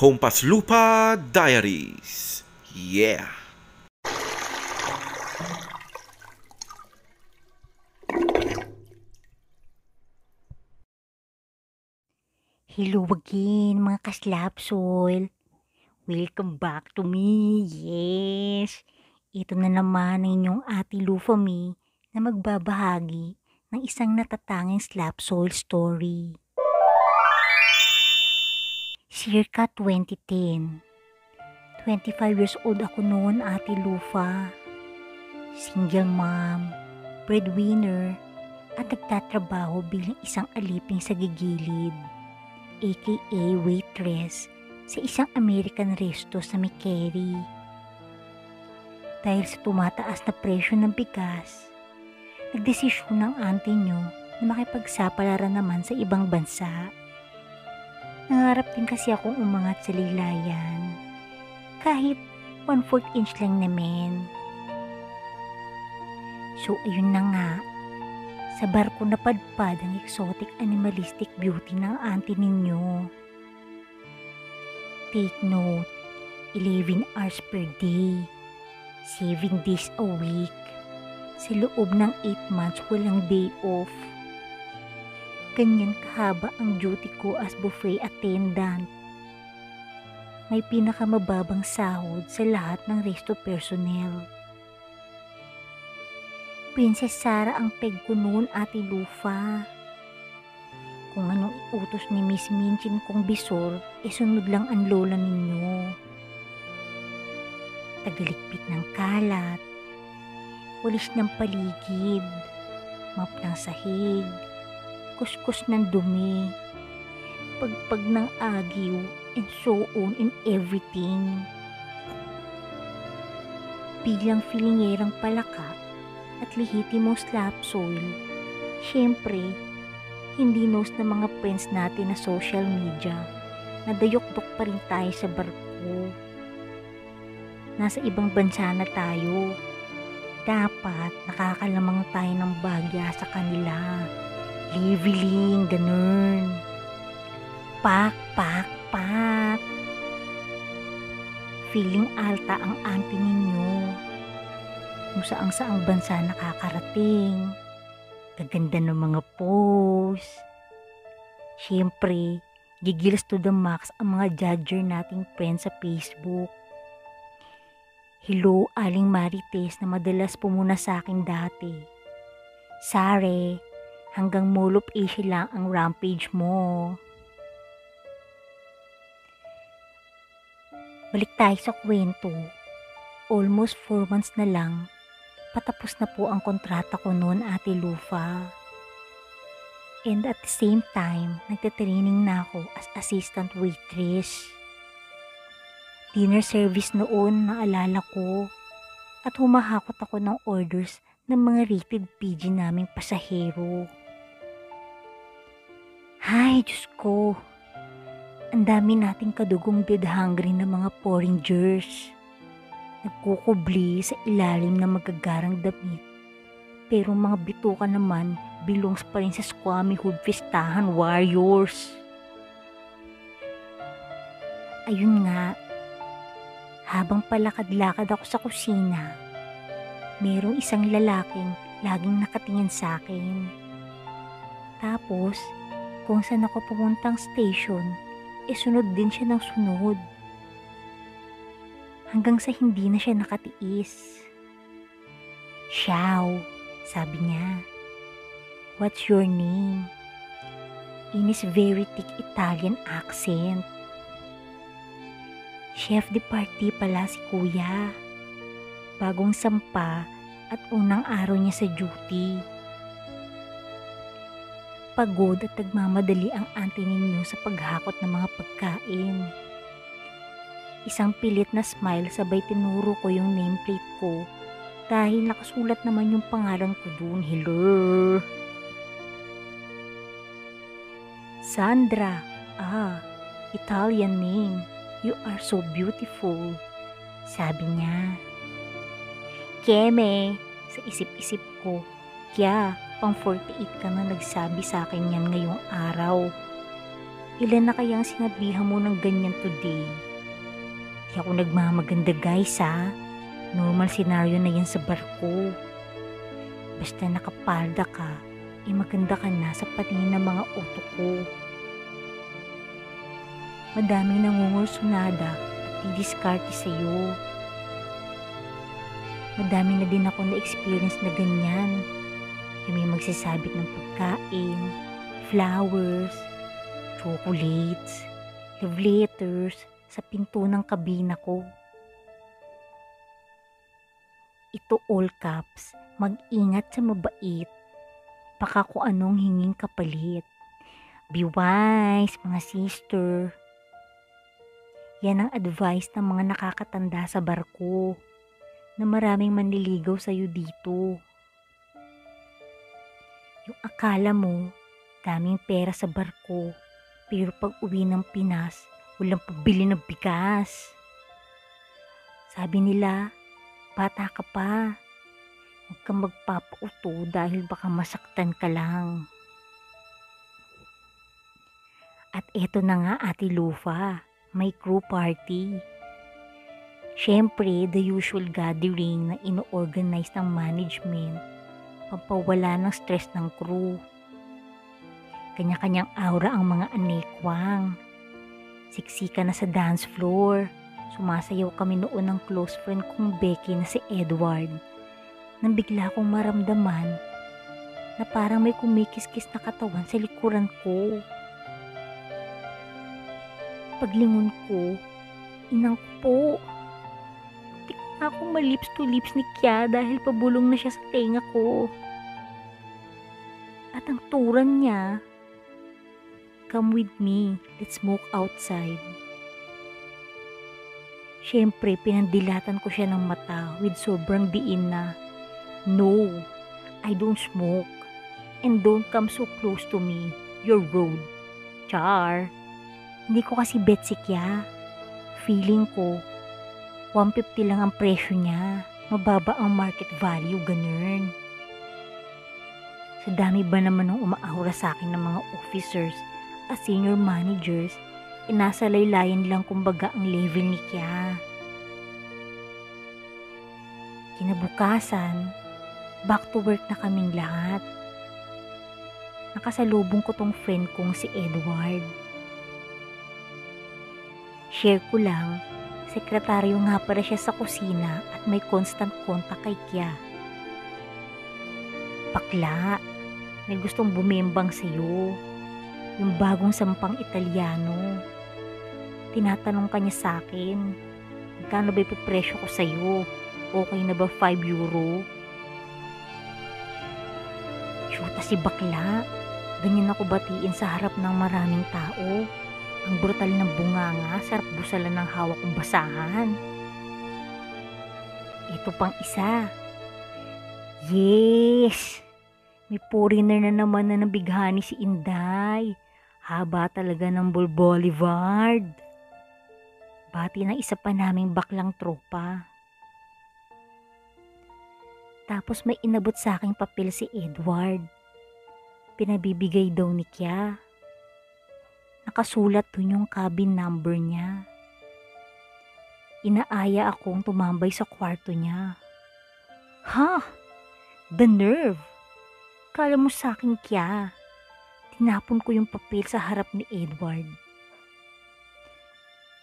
Hompas Lupa Diaries. Yeah! Hello again mga kaslapsol. Welcome back to me. Yes. Ito na naman ang inyong ate Lufami na magbabahagi ng isang natatanging slapsoul story. Circa 2010. 25 years old ako noon ate Lufa. Single mom, breadwinner, at nagtatrabaho bilang isang aliping sa gigilid aka waitress sa isang American resto sa Mikeri. Dahil sa tumataas na presyo ng bigas, nagdesisyon ng auntie nyo na makipagsapalaran naman sa ibang bansa. Nangarap din kasi akong umangat sa lilayan. Kahit 1/4 inch lang naman. So ayun na nga, sa barko napadpad ang exotic animalistic beauty ng auntie ninyo. Take note, 11 hours per day, 7 days a week. Sa loob ng 8 months walang day off. Ganyan kahaba ang duty ko as buffet attendant. May pinakamababang sahod sa lahat ng resto personnel. Princess Sarah ang peg ko noon, Ate Lufa. Kung anong utos ni Miss Minchin kong bisor, e sunod lang ang lola ninyo. Tagalikpit ng kalat, walis ng paligid, map ng sahig, kuskus ng dumi, pagpag ng agiw, and so on in everything. Bilang filingерang palaka, at lihitimo slap soil, syempre, hindi knows ng mga friends natin na social media na dayok-dok pa rin tayo sa barko. Nasa ibang bansa na tayo. Dapat nakakalamang tayo ng bagya sa kanila. Liviling, ganun. Pak, pak, pak. Feeling alta ang auntie ninyo kung saang saang bansa nakakarating. Gaganda ng mga post. Siyempre, gigilas to the max ang mga judger nating friends sa Facebook. Hello, Aling Marites na madalas pumuna sa akin dati. Sare, hanggang Molop Asia lang ang rampage mo. Balik tayo sa kwento. Almost 4 months na lang patapos na po ang kontrata ko noon Ate Lufa. And at the same time, nagtatraining na ako as assistant waitress. Dinner service noon naalala ko at humahakot ako ng orders ng mga rated PG naming pasahero. Hay, Diyos ko! Ang dami nating kadugong dead hungry na mga foreigners nagkukubli sa ilalim ng magagarang damit. Pero mga bituka naman belongs pa rin sa Squammy Hood Fistahan Warriors. Ayun nga, habang palakad-lakad ako sa kusina, merong isang lalaking laging nakatingin sa akin. Tapos, kung saan ako pumuntang station, eh sunod din siya ng sunod hanggang sa hindi na siya nakatiis. Xiao, sabi niya. What's your name? In his very thick Italian accent. Chef de party pala si kuya. Bagong sampa at unang araw niya sa duty. Pagod at nagmamadali ang auntie ninyo sa paghakot ng mga pagkain. Isang pilit na smile sabay tinuro ko yung nameplate ko dahil nakasulat naman yung pangalan ko dun. Hello! Sandra. Ah, Italian name. You are so beautiful. Sabi niya. Keme, sa isip-isip ko. Kya, pang 48 ka na nagsabi sa akin yan ngayong araw. Ilan na kayang sinabihan mo ng ganyan today? Di ako nagmamaganda guys ha. Normal scenario na yan sa barko. Basta nakapalda ka, eh maganda ka na sa patingin ng mga utok ko. Madaming nangungursunada at didiskarte sa'yo. Madami na din ako na-experience na ganyan. Yung may magsasabit ng pagkain, flowers, chocolates, love letters sa pinto ng kabina ko. Ito all caps, mag-ingat sa mabait. Baka kung anong hinging kapalit. Be wise, mga sister. Yan ang advice ng mga nakakatanda sa barko na maraming manliligaw sa'yo dito. Yung akala mo, daming pera sa barko, pero pag uwi ng Pinas, walang pabili ng bigas. Sabi nila, bata ka pa. Huwag kang magpapauto dahil baka masaktan ka lang. At eto na nga Ate Lufa, may crew party. Siyempre, the usual gathering na ino-organize ng management pampawala ng stress ng crew. Kanya-kanyang aura ang mga anekwang. Siksika na sa dance floor. Sumasayaw kami noon ng close friend kong Becky na si Edward. Nang bigla kong maramdaman na parang may kumikis-kis na katawan sa likuran ko. Paglingon ko, inang po. Di na ako malips to lips ni Kya dahil pabulong na siya sa tenga ko. At ang turan niya, Come with me, let's smoke outside. Siyempre, pinandilatan ko siya ng mata with sobrang diin na, No, I don't smoke. And don't come so close to me. You're rude. Char. Hindi ko kasi bet si Kya. Feeling ko, 150 lang ang presyo niya. Mababa ang market value, ganun. Sa dami ba naman ng umaahura sa akin ng mga officers at senior managers, inasa laylayan lang kumbaga ang level ni Kya. Kinabukasan, back to work na kaming lahat. Nakasalubong ko tong friend kong si Edward. Share ko lang, sekretaryo nga pala siya sa kusina at may constant contact kay Kya. Bakla, may gustong bumembang sa'yo. Yung bagong sampang Italiano. Tinatanong ka niya sa akin, magkano ba ipipresyo ko sa'yo? Okay na ba 5 euro? Shoota si bakla. Ganyan ako batiin sa harap ng maraming tao. Ang brutal ng bunganga, sarap busalan ng hawak kong basahan. Ito pang isa. Yes! May foreigner na naman na nabighani si Inday. Haba talaga ng Bull Boulevard. Bati ng isa pa naming baklang tropa. Tapos may inabot sa aking papel si Edward. Pinabibigay daw ni Kya. Nakasulat dun yung cabin number niya. Inaaya akong tumambay sa kwarto niya. Ha? The nerve! Kala mo sa akin kya. Tinapon ko yung papel sa harap ni Edward.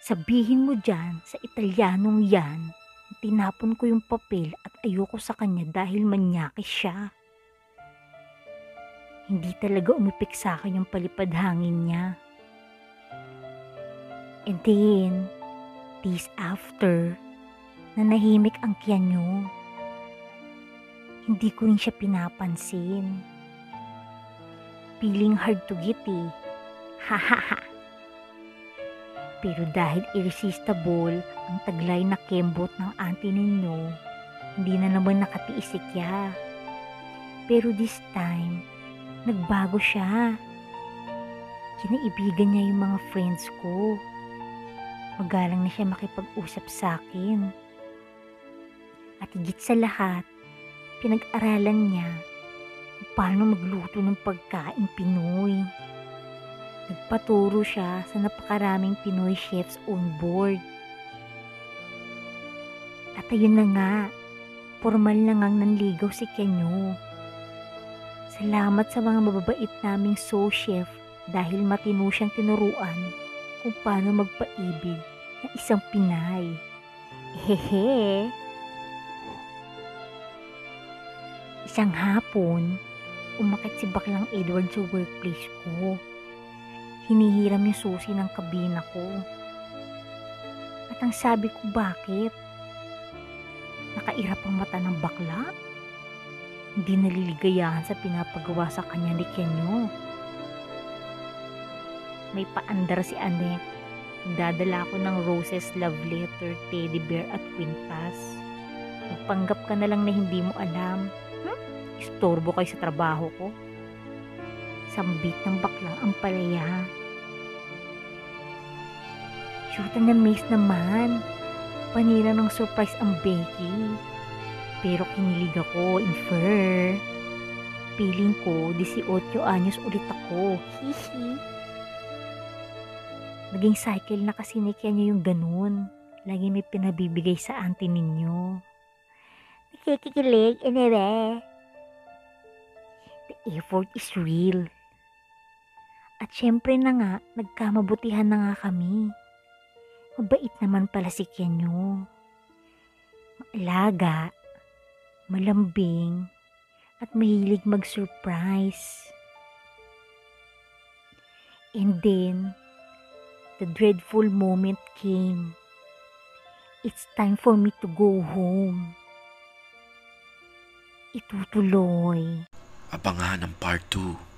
Sabihin mo dyan sa Italianong yan, tinapon ko yung papel at ayoko sa kanya dahil manyakis siya. Hindi talaga umipik sa akin yung palipad hangin niya. And then, days after, na nahimik ang kiyan niyo, hindi ko rin siya pinapansin. Feeling hard to get eh. Ha ha ha. Pero dahil irresistible ang taglay na kembot ng auntie ninyo, hindi na naman nakatiis si Kya. Pero this time, nagbago siya. Kinaibigan niya yung mga friends ko. Magalang na siya makipag-usap sa akin. At higit sa lahat, pinag-aralan niya kung paano magluto ng pagkain Pinoy. Nagpaturo siya sa napakaraming Pinoy chefs on board. At ayun na nga, formal na ngang nanligaw si Kenyo. Salamat sa mga mababait naming so chef dahil matino siyang tinuruan kung paano magpaibig ng isang Pinay. Hehe. Isang hapon, umakit si Baklang Edward sa workplace ko. Hinihiram yung susi ng kabina ko. At ang sabi ko, bakit? Nakairap ang mata ng bakla? Hindi naliligayahan sa pinapagawa sa kanya ni Kenyo. May paandar si Anek. Dadala ko ng roses, love letter, teddy bear at kwintas. Magpanggap ka na lang na hindi mo alam. Hmm? Istorbo kayo sa trabaho ko. Sambit ng baklang ang palaya. Shoot na miss naman. Panira ng surprise ang Becky. Pero kinilig ako, infer. Feeling ko, 18 anyos ulit ako. Hihi. Naging cycle na kasi ni Kenya yung ganun. Lagi may pinabibigay sa auntie ninyo. Nakikikilig, anyway. The effort is real. At syempre na nga, nagkamabutihan na nga kami. Mabait naman pala si Kenyo. Maalaga, malambing, at mahilig mag-surprise. And then, the dreadful moment came. It's time for me to go home. Itutuloy. Abangan ang part 2.